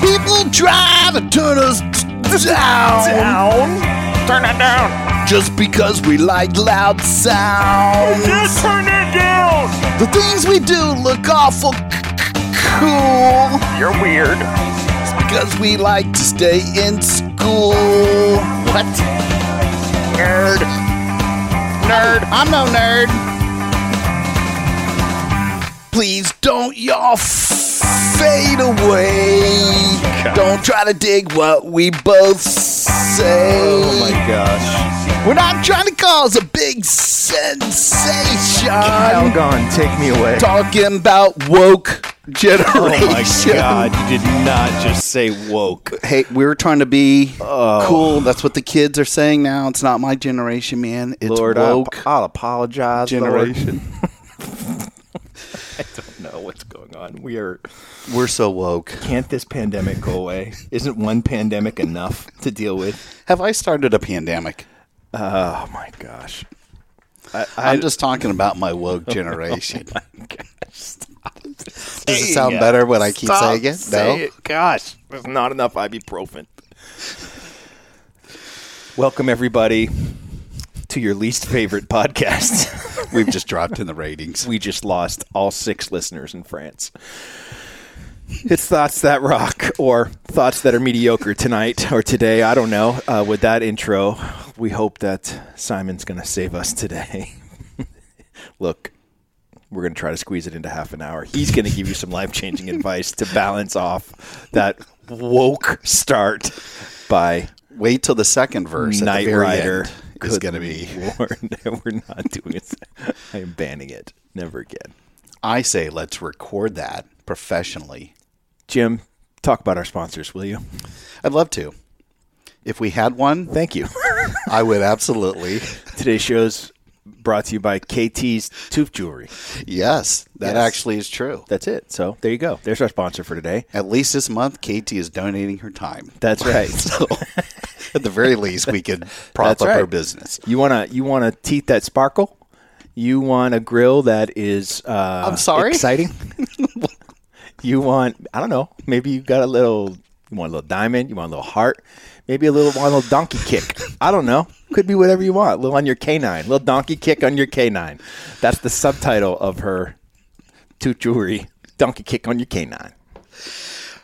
People try to turn us down. Down. Turn that down. Just because we like loud sounds. Just turn that down. The things we do look awful cool. You're weird. It's because we like to stay in school. What? Nerd. Nerd. I'm no nerd. Please don't y'all fade away. Don't try to dig what we both say. Oh my gosh. We're not trying to cause a big sensation. gone take me away. Talking about woke generation. Oh my god, you did not just say woke. Hey, we were trying to be oh. cool. That's what the kids are saying now. It's not my generation, man. It's Lord, I'll, woke I'll apologize. generation. I don't know what's going on. We are. We're so woke. Can't this pandemic go away? Isn't one pandemic enough to deal with? Have I started a pandemic? Oh my gosh. I, I'm just talking about my woke oh generation. Does Does it sound better when I keep saying it? No. Gosh, there's not enough ibuprofen. Welcome everybody to your least favorite podcast. We've just dropped in the ratings. we just lost all six listeners in France. It's thoughts that rock, or thoughts that are mediocre tonight or today. I don't know. Uh, with that intro, we hope that Simon's going to save us today. Look, we're going to try to squeeze it into half an hour. He's going to give you some life changing advice to balance off that woke start by Wait till the second verse. at Night the very Rider. end is going to be. Lord, we're not doing it. I am banning it. Never again. I say let's record that professionally. Jim, talk about our sponsors, will you? I'd love to. If we had one, Thank you. I would absolutely. Today's show's brought to you by KT's Tooth Jewelry. Yes, that Yes. actually is true. That's it. So there you go. There's our sponsor for today. At least this month, KT is donating her time. That's right. So, at the very least, we could prop That's up her right. business. You wanna you want a teeth that sparkle? You want a grill that is uh, I'm sorry? exciting? you want I don't know, maybe you got a little you want a little diamond, you want a little heart, maybe a little want a little donkey kick. I don't know. Could be whatever you want. A little on your canine. little donkey kick on your canine. That's the subtitle of her tooth jewelry. Donkey kick on your canine.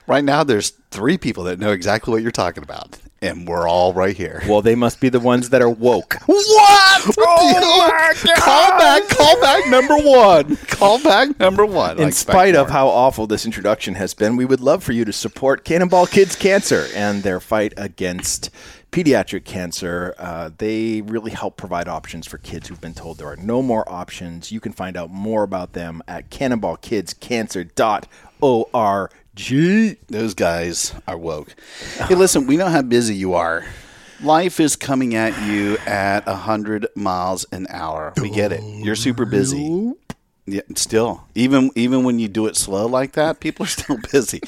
Right now, there's three people that know exactly what you're talking about, and we're all right here. Well, they must be the ones that are woke. What? Oh my God. Call back, call back number one. Call back number one. In expect spite of more. how awful this introduction has been, we would love for you to support Cannonball Kids Cancer and their fight against pediatric cancer. Uh, they really help provide options for kids who've been told there are no more options. You can find out more about them at cannonballkidscancer.org. Gee, those guys are woke. Hey, listen, we know how busy you are. Life is coming at you at 100 miles an hour. We get it. You're super busy. Yeah, still, even even when you do it slow like that, people are still busy.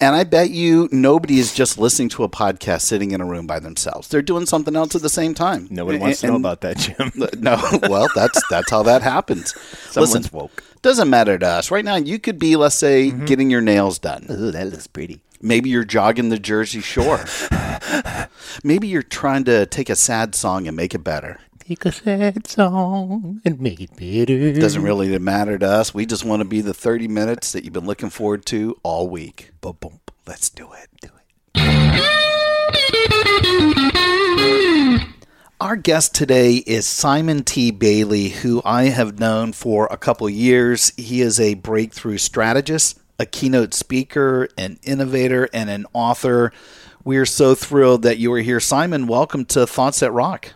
And I bet you nobody is just listening to a podcast sitting in a room by themselves. They're doing something else at the same time. Nobody And- wants to know and- about that, Jim. No, well, that's that's how that happens. Someone's Listen, woke. Doesn't matter to us. Right now, you could be, let's say, mm-hmm. getting your nails done. Ooh, that looks pretty. Maybe you're jogging the Jersey Shore. Maybe you're trying to take a sad song and make it better. Take a sad song and make it better. Doesn't really matter to us. We just want to be the 30 minutes that you've been looking forward to all week. Boom, boom. Let's do it. Do it. Our guest today is Simon T. Bailey, who I have known for a couple years. He is a breakthrough strategist, a keynote speaker, an innovator, and an author. We are so thrilled that you are here. Simon, welcome to Thoughts That Rock.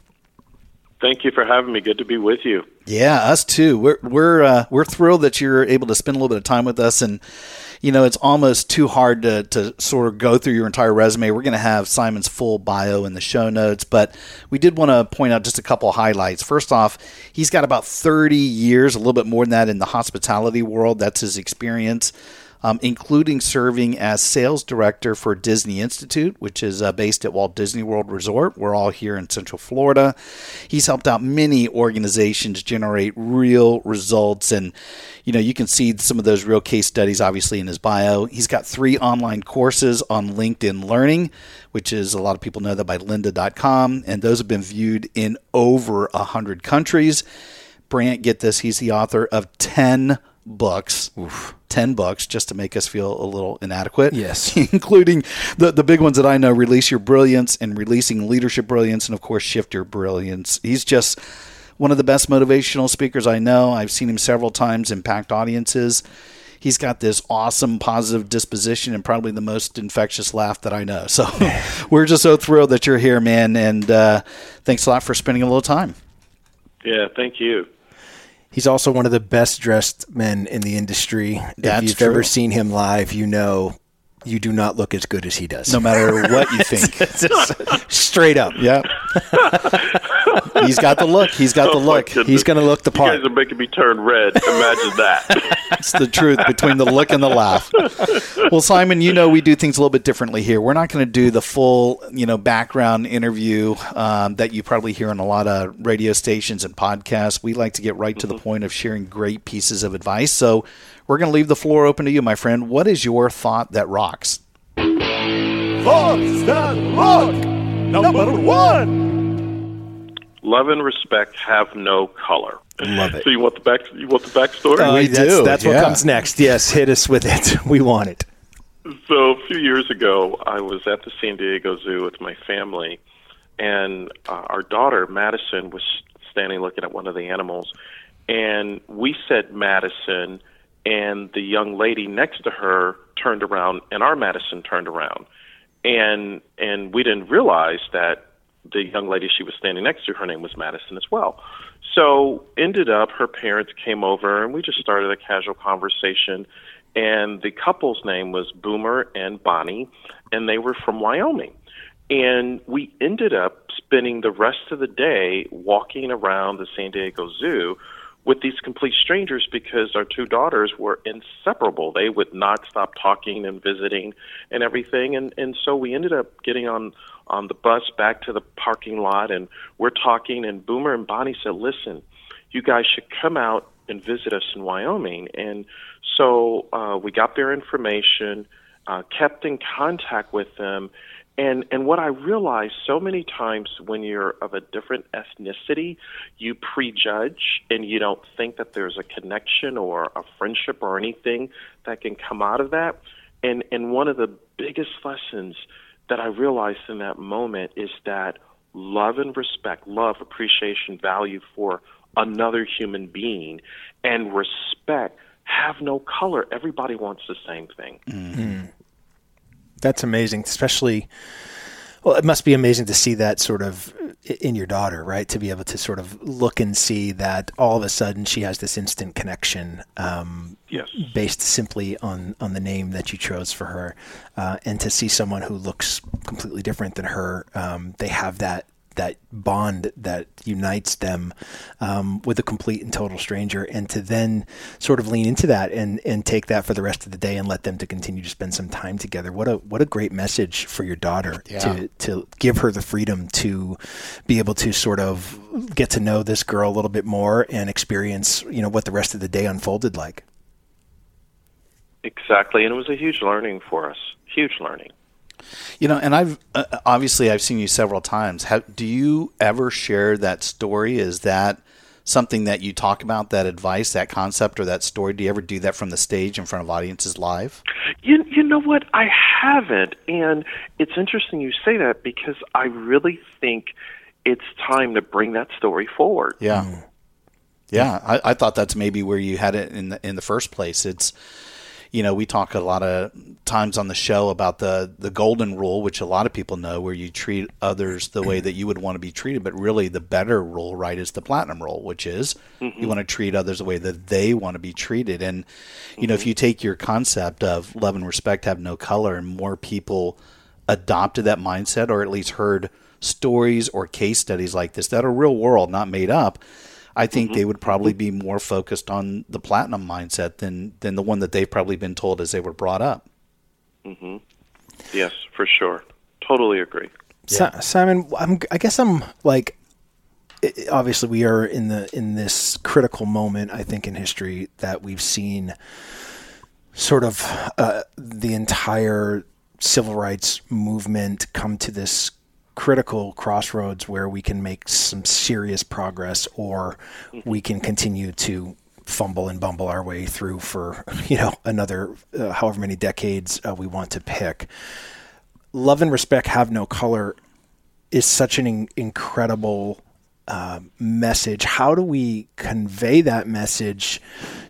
Thank you for having me. Good to be with you. Yeah, us too. We're we're uh, we're thrilled that you're able to spend a little bit of time with us, and you know, it's almost too hard to, to sort of go through your entire resume. We're going to have Simon's full bio in the show notes, but we did want to point out just a couple highlights. First off, he's got about 30 years, a little bit more than that, in the hospitality world. That's his experience um, including serving as sales director for Disney Institute, which is uh, based at Walt Disney World Resort. We're all here in Central Florida. He's helped out many organizations generate real results, and you know you can see some of those real case studies obviously in his bio. He's got three online courses on LinkedIn Learning, which is a lot of people know that by lynda.com, and those have been viewed in over a hundred countries. Brant, get this, he's the author of 10 books. Oof. 10 bucks just to make us feel a little inadequate. Yes. including the, the big ones that I know Release Your Brilliance and Releasing Leadership Brilliance, and of course, Shift Your Brilliance. He's just one of the best motivational speakers I know. I've seen him several times impact audiences. He's got this awesome positive disposition and probably the most infectious laugh that I know. So we're just so thrilled that you're here, man. And uh, thanks a lot for spending a little time. Yeah, thank you. He's also one of the best dressed men in the industry. That's if you've true. ever seen him live, you know you do not look as good as he does. No matter what you think. Straight up. Yeah. He's got the look. He's got the Oh, my look. goodness. He's going to look the You part. guys are making me turn red. Imagine that. It's the truth between the look and the laugh. Well, Simon, you know we do things a little bit differently here. We're not going to do the full, you know, background interview um, that you probably hear on a lot of radio stations and podcasts. We like to get right to the point of sharing great pieces of advice. So we're going to leave the floor open to you, my friend. What is your thought that rocks? Thoughts that rock. Number one. Love and respect have no color. Love it. So you want the back? You want the backstory? Uh, We that's, do, That's yeah. what comes next. Yes, hit us with it. We want it. So a few years ago, I was at the San Diego Zoo with my family, and uh, our daughter Madison was standing looking at one of the animals, and we said Madison, and the young lady next to her turned around, and our Madison turned around, and and we didn't realize that the young lady she was standing next to, her name was Madison as well. So ended up, her parents came over, and we just started a casual conversation. And the couple's name was Boomer and Bonnie, and they were from Wyoming. And we ended up spending the rest of the day walking around the San Diego Zoo with these complete strangers because our two daughters were inseparable. They would not stop talking and visiting and everything. And and so we ended up getting on on the bus back to the parking lot and we're talking and Boomer and Bonnie said, "Listen, you guys should come out and visit us in Wyoming." And so uh we got their information, uh kept in contact with them and and what I realized so many times when you're of a different ethnicity, you prejudge and you don't think that there's a connection or a friendship or anything that can come out of that. And and one of the biggest lessons that I realized in that moment is that love and respect, love, appreciation, value for another human being, and respect have no color. Everybody wants the same thing. Mm-hmm. That's amazing, especially. Well, it must be amazing to see that sort of in your daughter, right? To be able to sort of look and see that all of a sudden she has this instant connection, um, Yes. based simply on on the name that you chose for her, uh, and to see someone who looks completely different than her, um, they have that that bond that unites them um, with a complete and total stranger, and to then sort of lean into that and and take that for the rest of the day and let them to continue to spend some time together. What a what a great message for your daughter to to give her the freedom to be able to sort of get to know this girl a little bit more and experience you know what the rest of the day unfolded like. Exactly, and it was a huge learning for us. Huge learning. You know, and I've uh, obviously I've seen you several times. How, do you ever share that story? Is that something that you talk about? That advice, that concept, or that story? Do you ever do that from the stage in front of audiences live? You you know what? I haven't, and it's interesting you say that because I really think it's time to bring that story forward. Yeah, yeah. I, I thought that's maybe where you had it in the in the first place. It's you know, we talk a lot of times on the show about the the golden rule, which a lot of people know, where you treat others the way that you would want to be treated. But really, the better rule, right, is the platinum rule, which is mm-hmm. you want to treat others the way that they want to be treated. And you mm-hmm. know, if mm-hmm. you take your concept of love and respect have no color, and more people adopted that mindset, or at least heard stories or case studies like this that are real world, not made up I think mm-hmm. they would probably be more focused on the platinum mindset than than the one that they've probably been told as they were brought up. Mm-hmm. Yes, for sure. Totally agree. Yeah. Simon, I'm, I guess I'm like, obviously we are in the in this critical moment. I think in history that we've seen sort of uh, the entire civil rights movement come to this critical crossroads where we can make some serious progress or we can continue to fumble and bumble our way through for you know another uh, however many decades uh, we want to pick. Love and respect have no color is such an in- incredible uh, message. How do we convey that message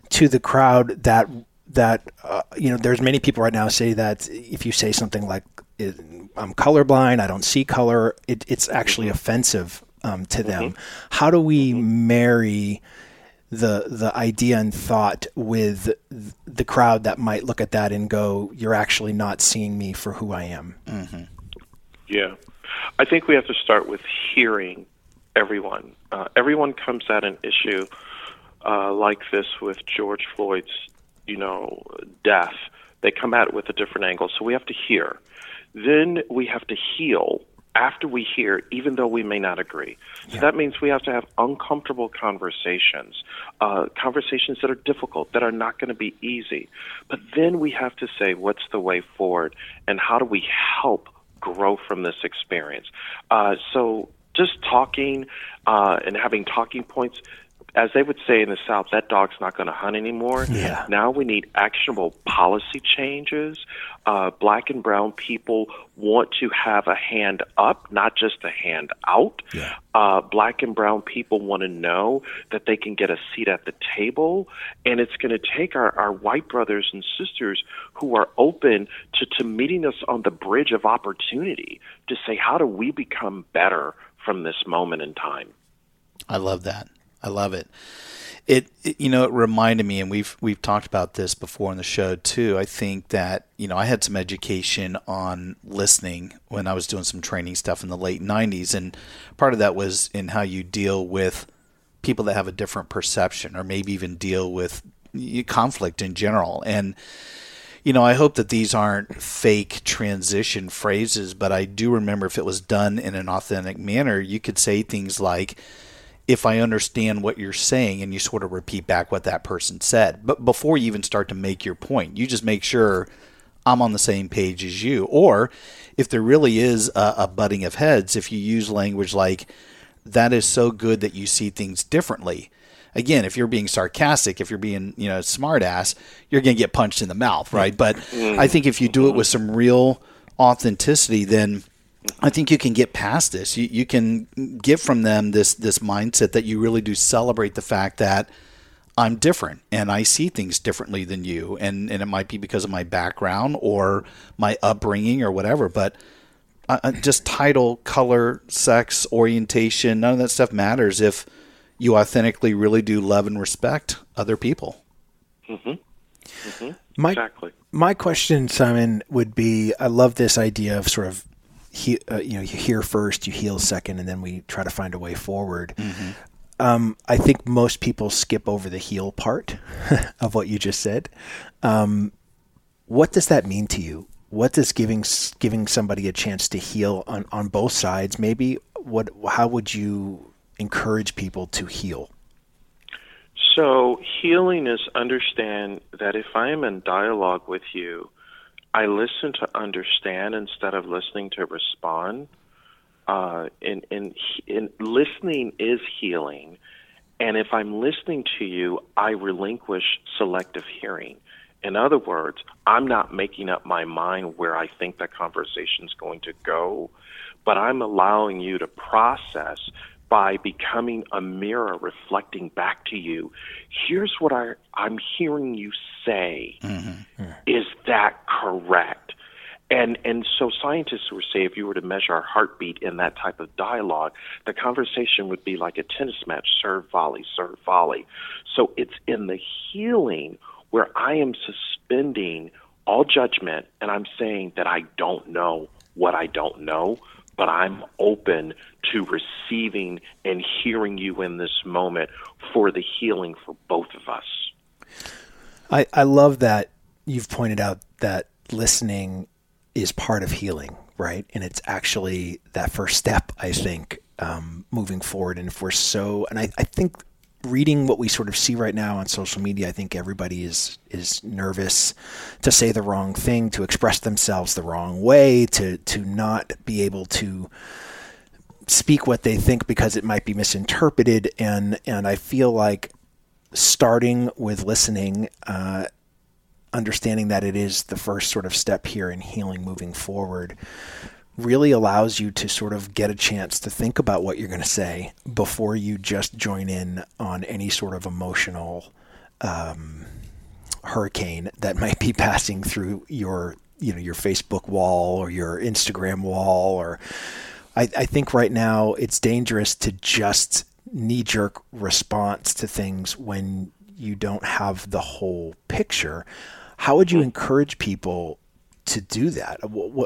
to the crowd that that uh, you know there's many people right now say that if you say something like I'm colorblind. I don't see color. It, it's actually mm-hmm. offensive um, to them. Mm-hmm. How do we mm-hmm. marry the the idea and thought with the crowd that might look at that and go, "You're actually not seeing me for who I am." Mm-hmm. Yeah, I think we have to start with hearing everyone. Uh, everyone comes at an issue uh, like this with George Floyd's, you know, death. They come at it with a different angle. So we have to hear. Then we have to heal after we hear, even though we may not agree. So yeah. that means we have to have uncomfortable conversations, uh, conversations that are difficult, that are not going to be easy. But then we have to say, what's the way forward, and how do we help grow from this experience? Uh, so just talking uh, and having talking points as they would say in the South, that dog's not going to hunt anymore. Yeah. Now we need actionable policy changes. Uh, black and brown people want to have a hand up, not just a hand out. Yeah. Uh, black and brown people want to know that they can get a seat at the table. And it's going to take our, our white brothers and sisters who are open to, to meeting us on the bridge of opportunity to say, how do we become better from this moment in time? I love that. I love it. it. It, you know it reminded me, and we've we've talked about this before on the show too. I think that you know I had some education on listening when I was doing some training stuff in the late '90s, and part of that was in how you deal with people that have a different perception, or maybe even deal with conflict in general. And you know, I hope that these aren't fake transition phrases, but I do remember if it was done in an authentic manner, you could say things like if I understand what you're saying and you sort of repeat back what that person said. But before you even start to make your point, you just make sure I'm on the same page as you. Or if there really is a, a butting of heads, if you use language like, that is so good that you see things differently. Again, if you're being sarcastic, if you're being, you know, smartass, you're going to get punched in the mouth, right? But mm. I think if you do it with some real authenticity, then – I think you can get past this. You, you can get from them this this mindset that you really do celebrate the fact that I'm different and I see things differently than you, and and it might be because of my background or my upbringing or whatever. But uh, uh just title, color, sex, orientation, none of that stuff matters if you authentically really do love and respect other people. Mm-hmm. Mm-hmm. My, exactly. My question, Simon, would be: I love this idea of sort of he, uh, you know, you hear first, you heal second, and then we try to find a way forward. Mm-hmm. Um, I think most people skip over the heal part of what you just said. Um, what does that mean to you? What does giving giving somebody a chance to heal on, on both sides? Maybe what? How would you encourage people to heal? So healing is understand that if I am in dialogue with you, I listen to understand instead of listening to respond. Uh, and, and, and listening is healing. And if I'm listening to you, I relinquish selective hearing. In other words, I'm not making up my mind where I think the conversation is going to go, but I'm allowing you to process by becoming a mirror reflecting back to you. Here's what I, I'm hearing you say. Mm-hmm. Is that correct? And and so scientists would say if you were to measure our heartbeat in that type of dialogue, the conversation would be like a tennis match, serve volley, serve volley. So it's in the healing where I am suspending all judgment and I'm saying that I don't know what I don't know, but I'm open to receiving and hearing you in this moment for the healing for both of us. I, I love that you've pointed out that listening is part of healing, right? And it's actually that first step, I think, um, moving forward. And if we're so, and I, I think reading what we sort of see right now on social media, I think everybody is is nervous to say the wrong thing, to express themselves the wrong way, to to not be able to speak what they think because it might be misinterpreted. And and I feel like starting with listening uh, understanding that it is the first sort of step here in healing moving forward really allows you to sort of get a chance to think about what you're going to say before you just join in on any sort of emotional um, hurricane that might be passing through your you know your Facebook wall or your Instagram wall or I, I think right now it's dangerous to just knee jerk response to things when you don't have the whole picture. How would you encourage people to do that?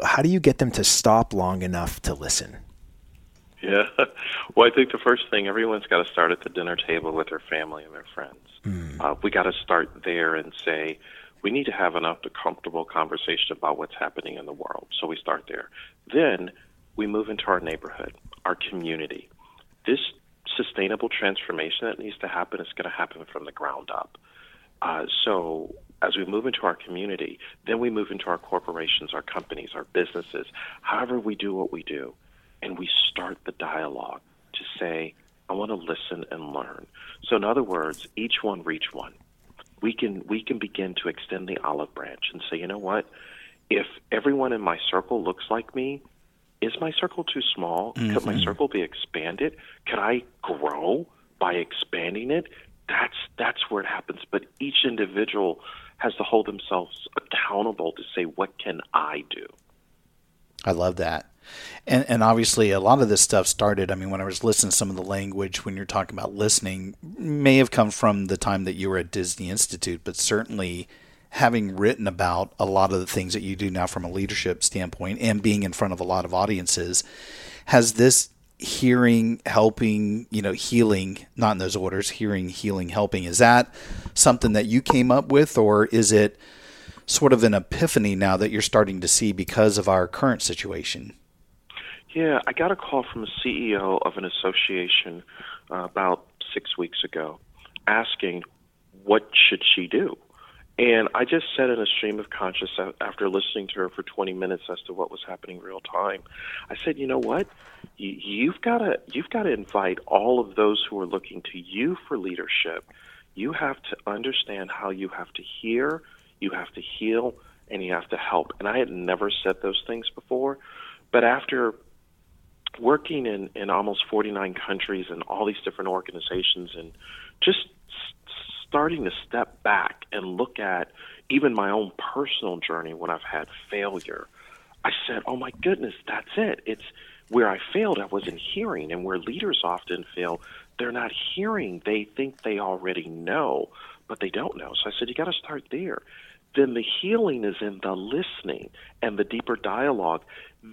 How do you get them to stop long enough to listen? Yeah. Well, I think the first thing everyone's got to start at the dinner table with their family and their friends. Mm. Uh, we got to start there and say, we need to have enough to comfortable conversation about what's happening in the world. So we start there. Then we move into our neighborhood, our community. This sustainable transformation that needs to happen is going to happen from the ground up. Uh, so as we move into our community, then we move into our corporations, our companies, our businesses, however we do what we do, and we start the dialogue to say, I want to listen and learn. So in other words, each one reach one. We can we can begin to extend the olive branch and say, you know what? If everyone in my circle looks like me, is my circle too small? Mm-hmm. Could my mm-hmm. circle be expanded? Could I grow by expanding it? That's that's where it happens. But each individual has to hold themselves accountable to say, what can I do? I love that. And, and obviously, a lot of this stuff started. I mean, when I was listening to some of the language, when you're talking about listening, may have come from the time that you were at Disney Institute, but certainly having written about a lot of the things that you do now from a leadership standpoint and being in front of a lot of audiences, has this hearing, helping, you know, healing, not in those orders, hearing, healing, helping. Is that something that you came up with, or is it sort of an epiphany now that you're starting to see because of our current situation? Yeah, I got a call from a CEO of an association uh, about six weeks ago asking, what should she do? And I just said in a stream of consciousness after listening to her for 20 minutes as to what was happening real time, I said, you know what? You've got to you've got to invite all of those who are looking to you for leadership. You have to understand how you have to hear, you have to heal, and you have to help. And I had never said those things before, but after working in, in almost 49 countries and all these different organizations and just starting to step back and look at even my own personal journey when I've had failure, I said, "Oh my goodness, that's it. It's where I failed. I wasn't hearing, and where leaders often fail, they're not hearing. They think they already know, but they don't know. So I said, you got to start there. Then the healing is in the listening and the deeper dialogue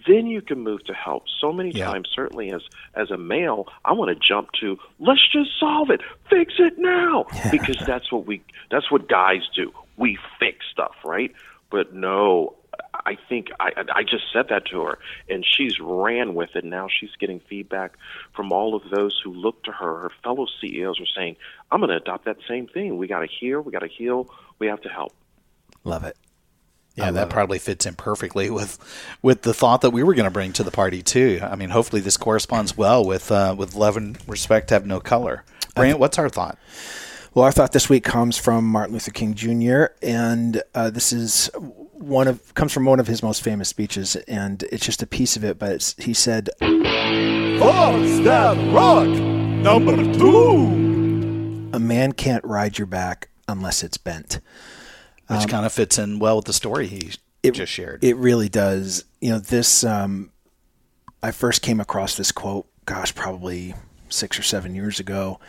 then you can move to help. So many yeah. times, certainly as as a male, I want to jump to let's just solve it, fix it now, because that's what we that's what guys do. We fix stuff, right? But no, I think I I just said that to her, and she's ran with it. Now she's getting feedback from all of those who look to her. Her fellow CEOs are saying, "I'm going to adopt that same thing. We got to hear, we got to heal, we have to help." Love it. Yeah, that probably fits in perfectly with with the thought that we were going to bring to the party too. I mean, hopefully this corresponds well with uh, with love and respect have no color. Brant, what's our thought? Well, our thought this week comes from Martin Luther King Jr. and uh, this is one of comes from one of his most famous speeches, and it's just a piece of it. But he said, "Thoughts that rock number two. A man can't ride your back unless it's bent." Which kind of fits in well with the story he it, just shared. It really does. You know, this. Um, I first came across this quote. Gosh, probably six or seven years ago,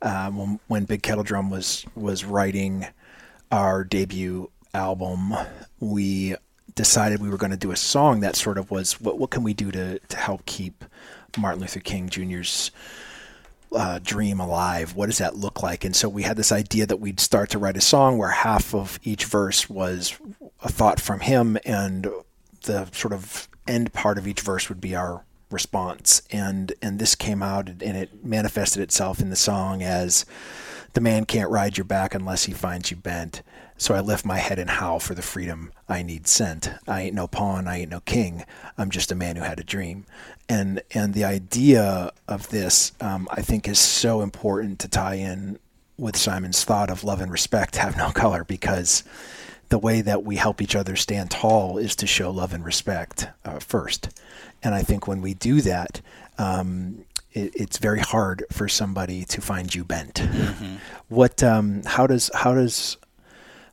um, when, when Big Kettle Drum was was writing our debut album. We decided we were going to do a song that sort of was what what can we do to to help keep Martin Luther King Jr.'s uh, dream alive? What does that look like? And so we had this idea that we'd start to write a song where half of each verse was a thought from him, and the sort of end part of each verse would be our response. And and this came out and it manifested itself in the song as the man can't ride your back unless he finds you bent. So I lift my head and howl for the freedom I need sent. I ain't no pawn, I ain't no king. I'm just a man who had a dream. And and the idea of this, um, I think, is so important to tie in with Simon's thought of love and respect have no color because the way that we help each other stand tall is to show love and respect uh, first. And I think when we do that, um, it, it's very hard for somebody to find you bent. Mm-hmm. What? Um, how does how does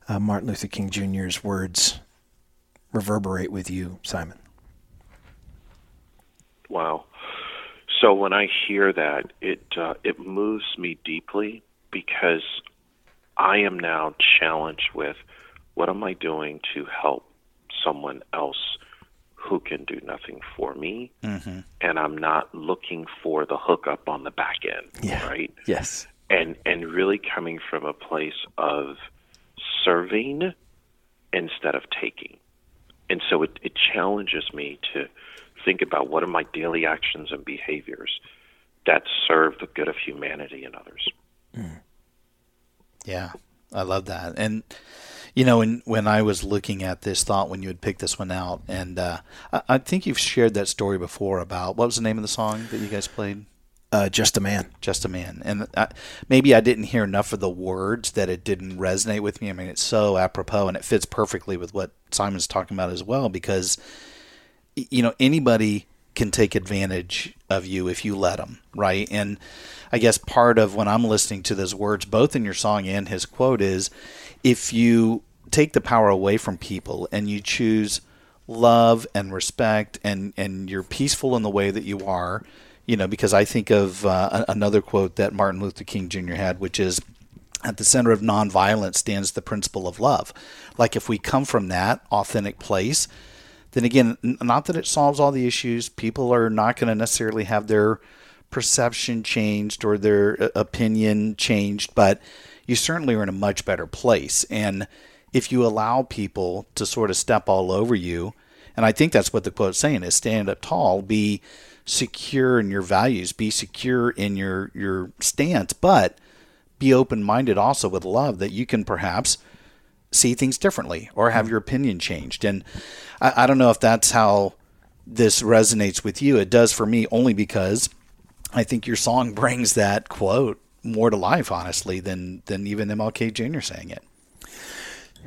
uh, Martin Luther King Jr.'s words reverberate with you, Simon? Wow. So when I hear that, it uh, it moves me deeply because I am now challenged with what am I doing to help someone else who can do nothing for me, mm-hmm. and I'm not looking for the hookup on the back end, yeah. right? Yes, and and really coming from a place of serving instead of taking, and so it, it challenges me to think about what are my daily actions and behaviors that serve the good of humanity and others. Mm. Yeah, I love that, and you know, when when I was looking at this thought when you had picked this one out, and uh, I, I, think you've shared that story before about what was the name of the song that you guys played? Uh, Just a Man. Just a Man. And I, maybe I didn't hear enough of the words that it didn't resonate with me. I mean, it's so apropos and it fits perfectly with what Simon's talking about as well because, you know, anybody can take advantage of you if you let them, right? And I guess part of when I'm listening to those words, both in your song and his quote, is if you take the power away from people and you choose love and respect and and you're peaceful in the way that you are you know because i think of uh, another quote that martin luther king jr had which is at the center of nonviolence stands the principle of love. Like if we come from that authentic place then again not that it solves all the issues. People are not going to necessarily have their perception changed or their uh, opinion changed but you certainly are in a much better place and if you allow people to sort of step all over you, and I think that's what the quote's saying is stand up tall, be secure in your values, be secure in your your stance, but be open minded also with love that you can perhaps see things differently or have mm-hmm. your opinion changed. And I, I don't know if that's how this resonates with you. It does for me only because I think your song brings that quote more to life, honestly, than than even MLK Jr. saying it.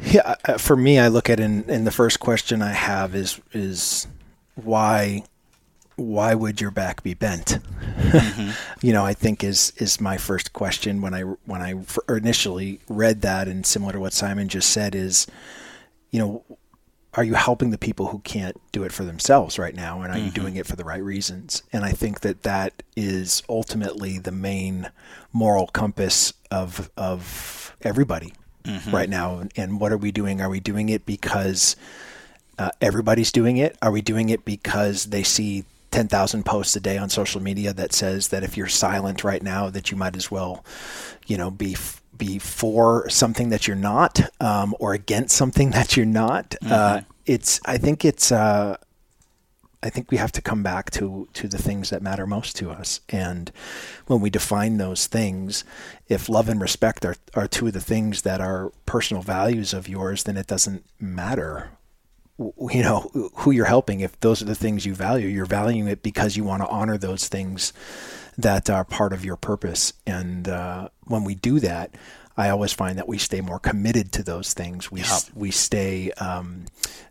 Yeah, for me, I look at in in the first question I have is is why why would your back be bent? Mm-hmm. you know, I think is is my first question when I when I initially read that, and similar to what Simon just said, is you know, are you helping the people who can't do it for themselves right now, and are mm-hmm. you doing it for the right reasons? And I think that that is ultimately the main moral compass of of everybody mm-hmm. right now. And what are we doing? Are we doing it because uh, everybody's doing it? Are we doing it because they see 10,000 posts a day on social media that says that if you're silent right now, that you might as well, you know, be be for something that you're not, um, or against something that you're not. Uh, mm-hmm. Uh, it's. I think it's. Uh, I think we have to come back to to the things that matter most to us. And when we define those things, if love and respect are, are two of the things that are personal values of yours, then it doesn't matter you know who you're helping if those are the things you value you're valuing it because you want to honor those things that are part of your purpose and uh, when we do that I always find that we stay more committed to those things. We yep. we stay um,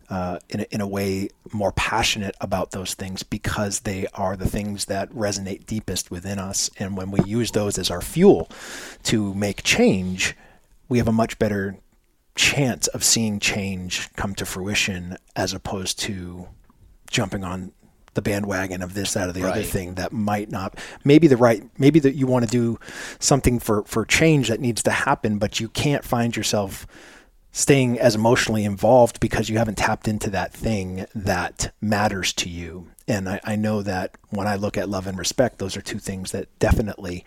uh, in, a, in a way more passionate about those things because they are the things that resonate deepest within us. And when we use those as our fuel to make change, we have a much better chance of seeing change come to fruition as opposed to jumping on the bandwagon of this, that, or the other thing that might not maybe the right maybe that you want to do something for for change that needs to happen, but you can't find yourself staying as emotionally involved because you haven't tapped into that thing that matters to you. And I, I know that when I look at love and respect, those are two things that definitely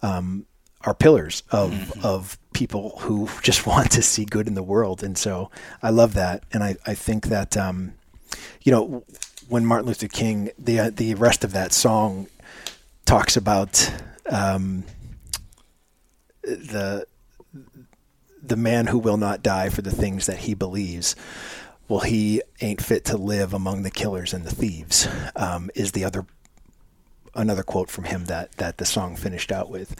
um, are pillars of of people who just want to see good in the world. And so I love that, and I I think that um, you know when Martin Luther King the uh, the rest of that song talks about um, the the man who will not die for the things that he believes. Well, he ain't fit to live among the killers and the thieves. Um, is the other another quote from him that that the song finished out with,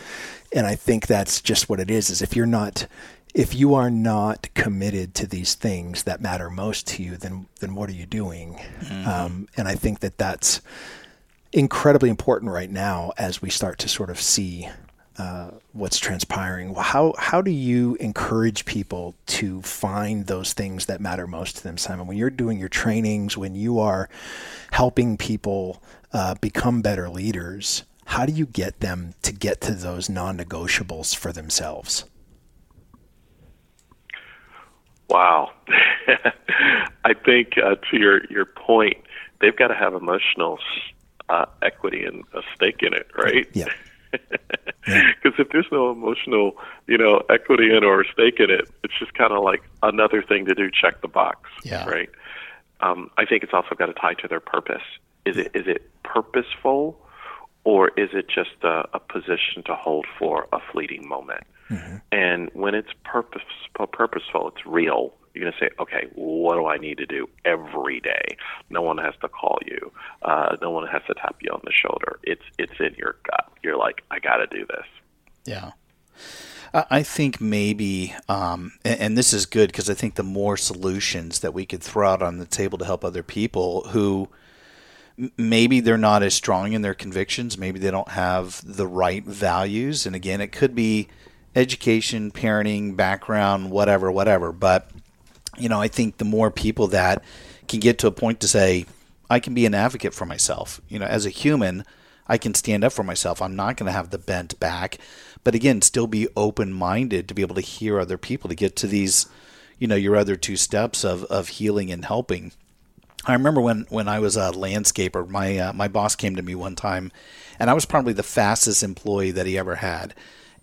and I think that's just what it is. Is if you're not if you are not committed to these things that matter most to you, then then what are you doing? Um, and I think that that's incredibly important right now as we start to sort of see uh, what's transpiring. How how do you encourage people to find those things that matter most to them, Simon? When you're doing your trainings, when you are helping people uh, become better leaders, how do you get them to get to those non-negotiables for themselves? Wow. I think uh, to your your point, they've got to have emotional uh, equity and a stake in it, right? Yeah. Because if there's no emotional, you know, equity in or stake in it, it's just kind of like another thing to do. Check the box, Yeah. right? Um, I think it's also got to tie to their purpose. Is it is it purposeful, or is it just a, a position to hold for a fleeting moment? And when it's purpose, purposeful, it's real. You're going to say, okay, what do I need to do every day? No one has to call you. Uh, no one has to tap you on the shoulder. It's it's in your gut. You're like, I got to do this. Yeah. I think maybe, um, and, and this is good because I think the more solutions that we could throw out on the table to help other people who maybe they're not as strong in their convictions, maybe they don't have the right values. And again, it could be education, parenting, background, whatever, whatever. But, you know, I think the more people that can get to a point to say, I can be an advocate for myself. You know, as a human, I can stand up for myself. I'm not going to have the bent back, but again, still be open minded to be able to hear other people to get to these, you know, your other two steps of, of healing and helping. I remember when, when I was a landscaper, my uh, my boss came to me one time, and I was probably the fastest employee that he ever had.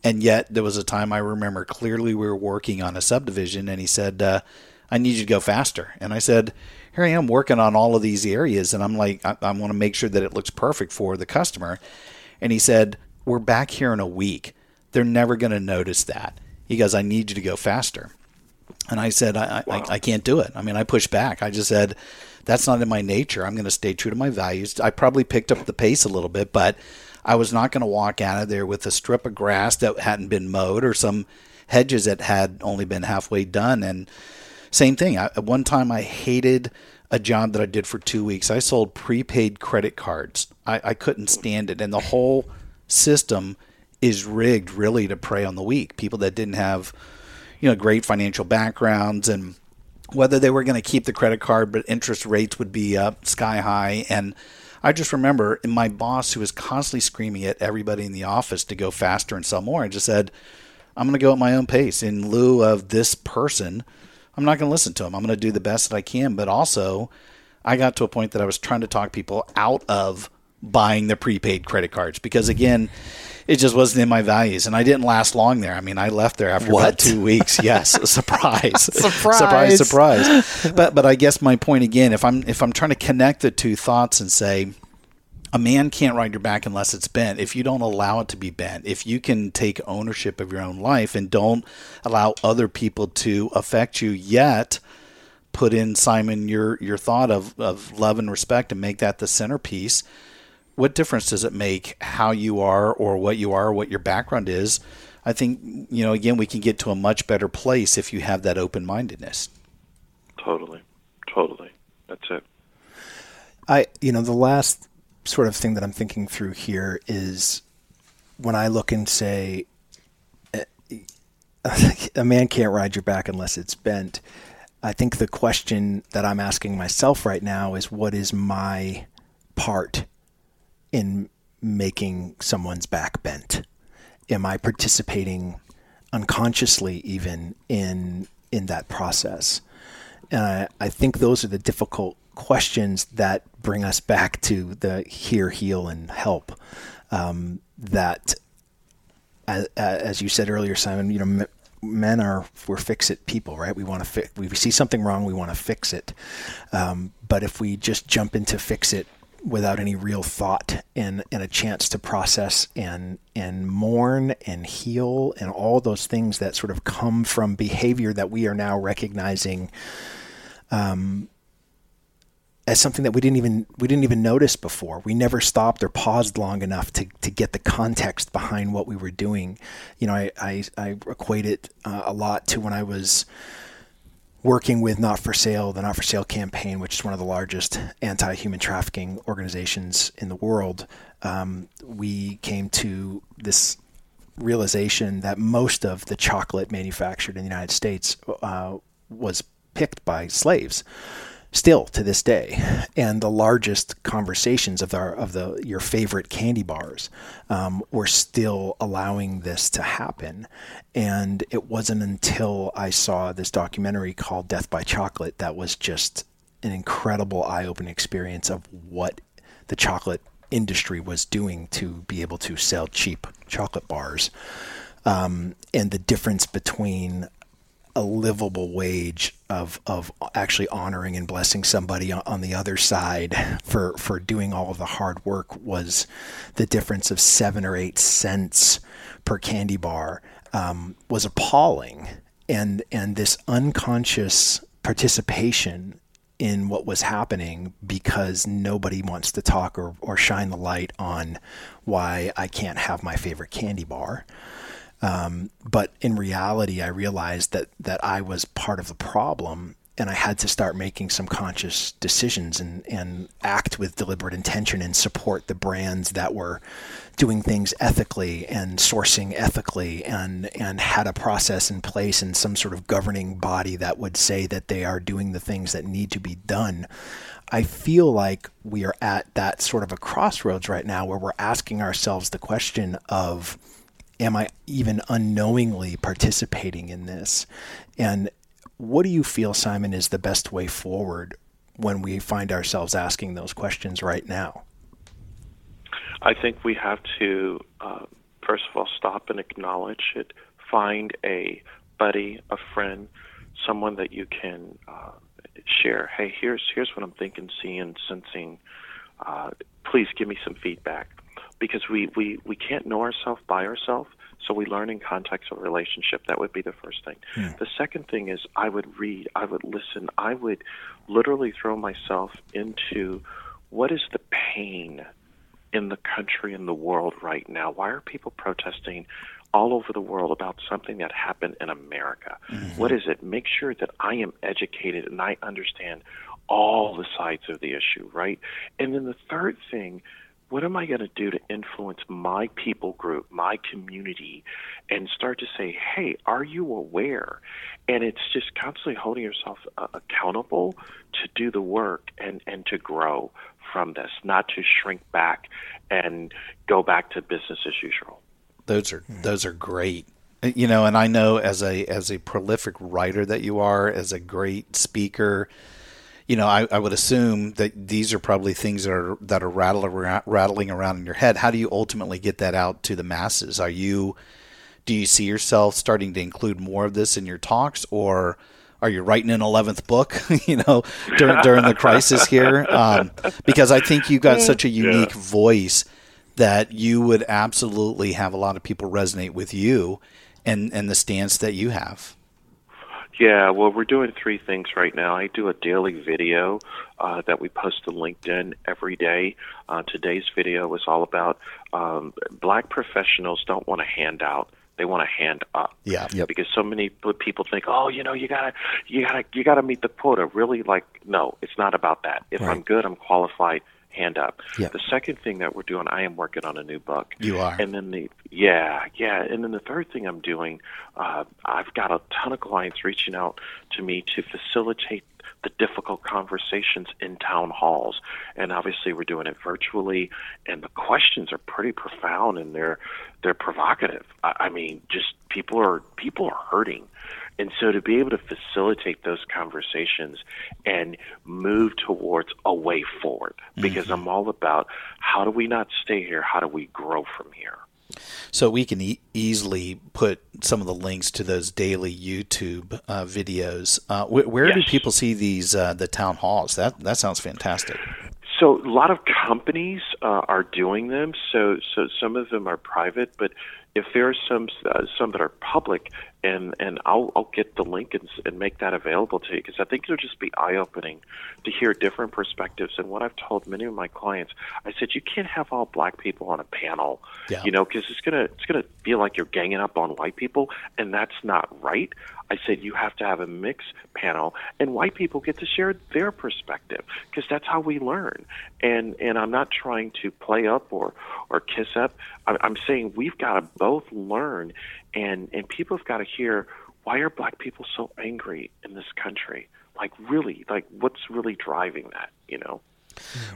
And yet there was a time I remember clearly we were working on a subdivision, and he said, uh, "I need you to go faster." And I said, "Here I am working on all of these areas, and I'm like, I, I want to make sure that it looks perfect for the customer." And he said, "We're back here in a week. They're never going to notice that." He goes, "I need you to go faster." And I said, I, I, I can't do it. I mean, I pushed back. I just said, that's not in my nature. I'm going to stay true to my values. I probably picked up the pace a little bit, but I was not going to walk out of there with a strip of grass that hadn't been mowed or some hedges that had only been halfway done. And same thing. I, at one time, I hated a job that I did for two weeks. I sold prepaid credit cards. I, I couldn't stand it. And the whole system is rigged really to prey on the weak. People that didn't have you know great financial backgrounds and whether they were going to keep the credit card but interest rates would be up sky high. And i just remember my boss who was constantly screaming at everybody in the office to go faster and sell more i just said i'm going to go at my own pace. In lieu of this person i'm not going to listen to him. I'm going to do the best that i can. But also i got to a point that i was trying to talk people out of buying the prepaid credit cards because again it just wasn't in my values and i didn't last long there i mean i left there after What? about two weeks yes surprise Surprise. surprise surprise but but i guess my point again if i'm if i'm trying to connect the two thoughts and say a man can't ride your back unless it's bent. If you don't allow it to be bent, if you can take ownership of your own life and don't allow other people to affect you, yet put in Simon your your thought of of love and respect and make that the centerpiece. What difference does it make how you are or what you are or what your background is? I think you know again we can get to a much better place if you have that open mindedness. Totally, totally. That's it. I, you know, the last sort of thing that I'm thinking through here is when I look and say, eh, a man can't ride your back unless it's bent. I think the question that I'm asking myself right now is what is my part in making someone's back bent? Am I participating unconsciously even in in that process? And I, I think those are the difficult questions that bring us back to the hear, heal, and help. Um, that, as, as, you said earlier, Simon, you know, men are we're fix it people, right? We want to fix. We see something wrong, we want to fix it. Um, but if we just jump into fix it without any real thought and, and a chance to process and and mourn and heal and all those things that sort of come from behavior that we are now recognizing um, as something that we didn't even we didn't even notice before. We never stopped or paused long enough to, to get the context behind what we were doing. You know, I I, I equate it uh, a lot to when I was working with Not for Sale, the Not for Sale campaign, which is one of the largest anti-human trafficking organizations in the world. Um, we came to this realization that most of the chocolate manufactured in the United States uh, was picked by slaves still to this day, and the largest conversations of the of the your favorite candy bars um, were still allowing this to happen. And it wasn't until I saw this documentary called Death by Chocolate that was just an incredible eye-opening experience of what the chocolate industry was doing to be able to sell cheap chocolate bars. Um, and the difference between a livable wage of of actually honoring and blessing somebody on the other side for for doing all of the hard work was the difference of seven or eight cents per candy bar um, was appalling and and this unconscious participation in what was happening because nobody wants to talk or, or shine the light on why I can't have my favorite candy bar. Um, but in reality, I realized that that I was part of the problem, and I had to start making some conscious decisions and and act with deliberate intention and support the brands that were doing things ethically and sourcing ethically and and had a process in place and some sort of governing body that would say that they are doing the things that need to be done. I feel like we are at that sort of a crossroads right now where we're asking ourselves the question of am I even unknowingly participating in this? And what do you feel, Simon, is the best way forward when we find ourselves asking those questions right now? I think we have to, uh, first of all, stop and acknowledge it. Find a buddy, a friend, someone that you can uh, share. Hey, here's here's what I'm thinking, seeing, sensing. Uh, please give me some feedback because we, we, we can't know ourselves by ourselves. So we learn in context of a relationship. That would be the first thing. Yeah. The second thing is I would read, I would listen, I would literally throw myself into what is the pain in the country and the world right now? Why are people protesting all over the world about something that happened in America? Mm-hmm. What is it? Make sure that I am educated and I understand all the sides of the issue, right? And then the third thing what am I going to do to influence my people group, my community, and start to say, hey, are you aware? And it's just constantly holding yourself uh, accountable to do the work and, and to grow from this, not to shrink back and go back to business as usual. Those are those are great. You know, and I know as a as a prolific writer that you are, as a great speaker, you know, I, I, would assume that these are probably things that are that are rattling around, rattling around in your head. How do you ultimately get that out to the masses? Are you do you see yourself starting to include more of this in your talks, or are you writing an eleventh book? you know, during during the crisis here, um, because I think you got such a unique yeah. voice that you would absolutely have a lot of people resonate with you and and the stance that you have. Yeah, well, we're doing three things right now. I do a daily video uh, that we post to LinkedIn every day. Uh, today's video is all about um, black professionals don't want a handout they want to hand up. Yeah. Yep. Because so many people think, oh, you know, you gotta, you gotta, you gotta meet the quota. Really, like, no, it's not about that. If right. I'm good, I'm qualified. Hand up. Yep. The second thing that we're doing, I am working on a new book. You are. And then the yeah, yeah, and then the third thing I'm doing, uh, I've got a ton of clients reaching out to me to facilitate the difficult conversations in town halls. And obviously, we're doing it virtually, and the questions are pretty profound and they're they're provocative. I, I mean, just people are people are hurting. And so to be able to facilitate those conversations and move towards a way forward, because I'm all about how do we not stay here? How do we grow from here? So we can e- easily put some of the links to those daily YouTube uh, videos. Uh, wh- where do people see these uh, the town halls? That that sounds fantastic. So a lot of companies uh, are doing them. So so some of them are private, but if there are some uh, some that are public, and and I'll I'll get the link and, and make that available to you because I think it'll just be eye opening to hear different perspectives. And what I've told many of my clients, I said you can't have all black people on a panel, Yeah. you know, because it's gonna it's gonna feel like you're ganging up on white people, and that's not right. I said you have to have a mixed panel, and white people get to share their perspective because that's how we learn. And and I'm not trying to play up or or kiss up. I'm, I'm saying we've got to both learn, and and people have got to hear why are black people so angry in this country? Like really, like what's really driving that? You know.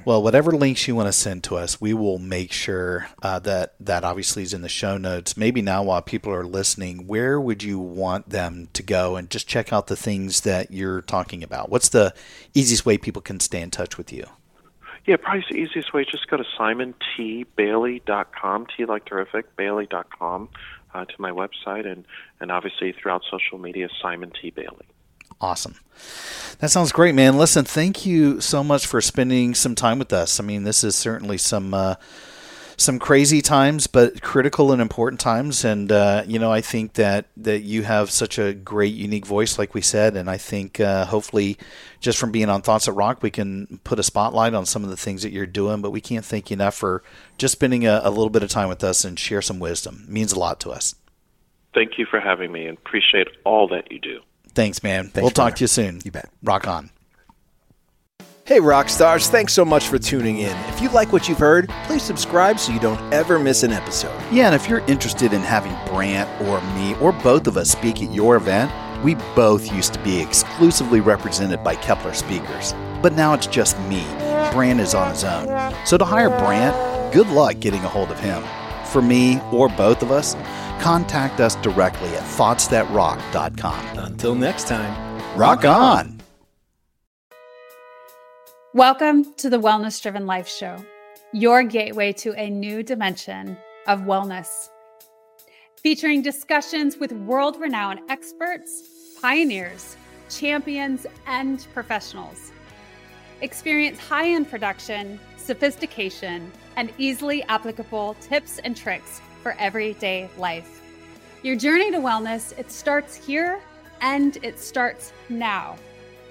Well, whatever links you want to send to us, we will make sure uh, that that obviously is in the show notes. Maybe now, while people are listening, where would you want them to go and just check out the things that you're talking about? What's the easiest way people can stay in touch with you? Yeah, probably the easiest way. Just go to simontbailey.com. T like terrific, bailey.com uh, to my website, and and obviously throughout social media, Simon T Bailey. Awesome. That sounds great, man. Listen, thank you so much for spending some time with us. I mean, this is certainly some uh, some crazy times, but critical and important times. And uh, you know, I think that that you have such a great, unique voice, like we said. And I think uh, hopefully, just from being on Thoughts That Rock, we can put a spotlight on some of the things that you're doing. But we can't thank you enough for just spending a, a little bit of time with us and share some wisdom. It means a lot to us. Thank you for having me, and appreciate all that you do. Thanks, man. we'll talk to you soon. You bet. Rock on. Hey, rock stars, thanks so much for tuning in. If you like what you've heard, please subscribe so you don't ever miss an episode. Yeah, and if you're interested in having Brant or me or both of us speak at your event, we both used to be exclusively represented by Keppler speakers. But now it's just me. Brant is on his own. So to hire Brant, good luck getting a hold of him. For me or both of us, contact us directly at thoughtsthatrock.com. Until next time. Rock on! Welcome to the Wellness Driven Life Show, your gateway to a new dimension of wellness. Featuring discussions with world renowned experts, pioneers, champions, and professionals. Experience high end production, sophistication, and easily applicable tips and tricks for everyday life. Your journey to wellness, it starts here and it starts now.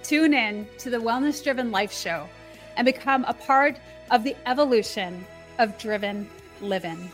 Tune in to the Wellness Driven Life Show and become a part of the evolution of driven living.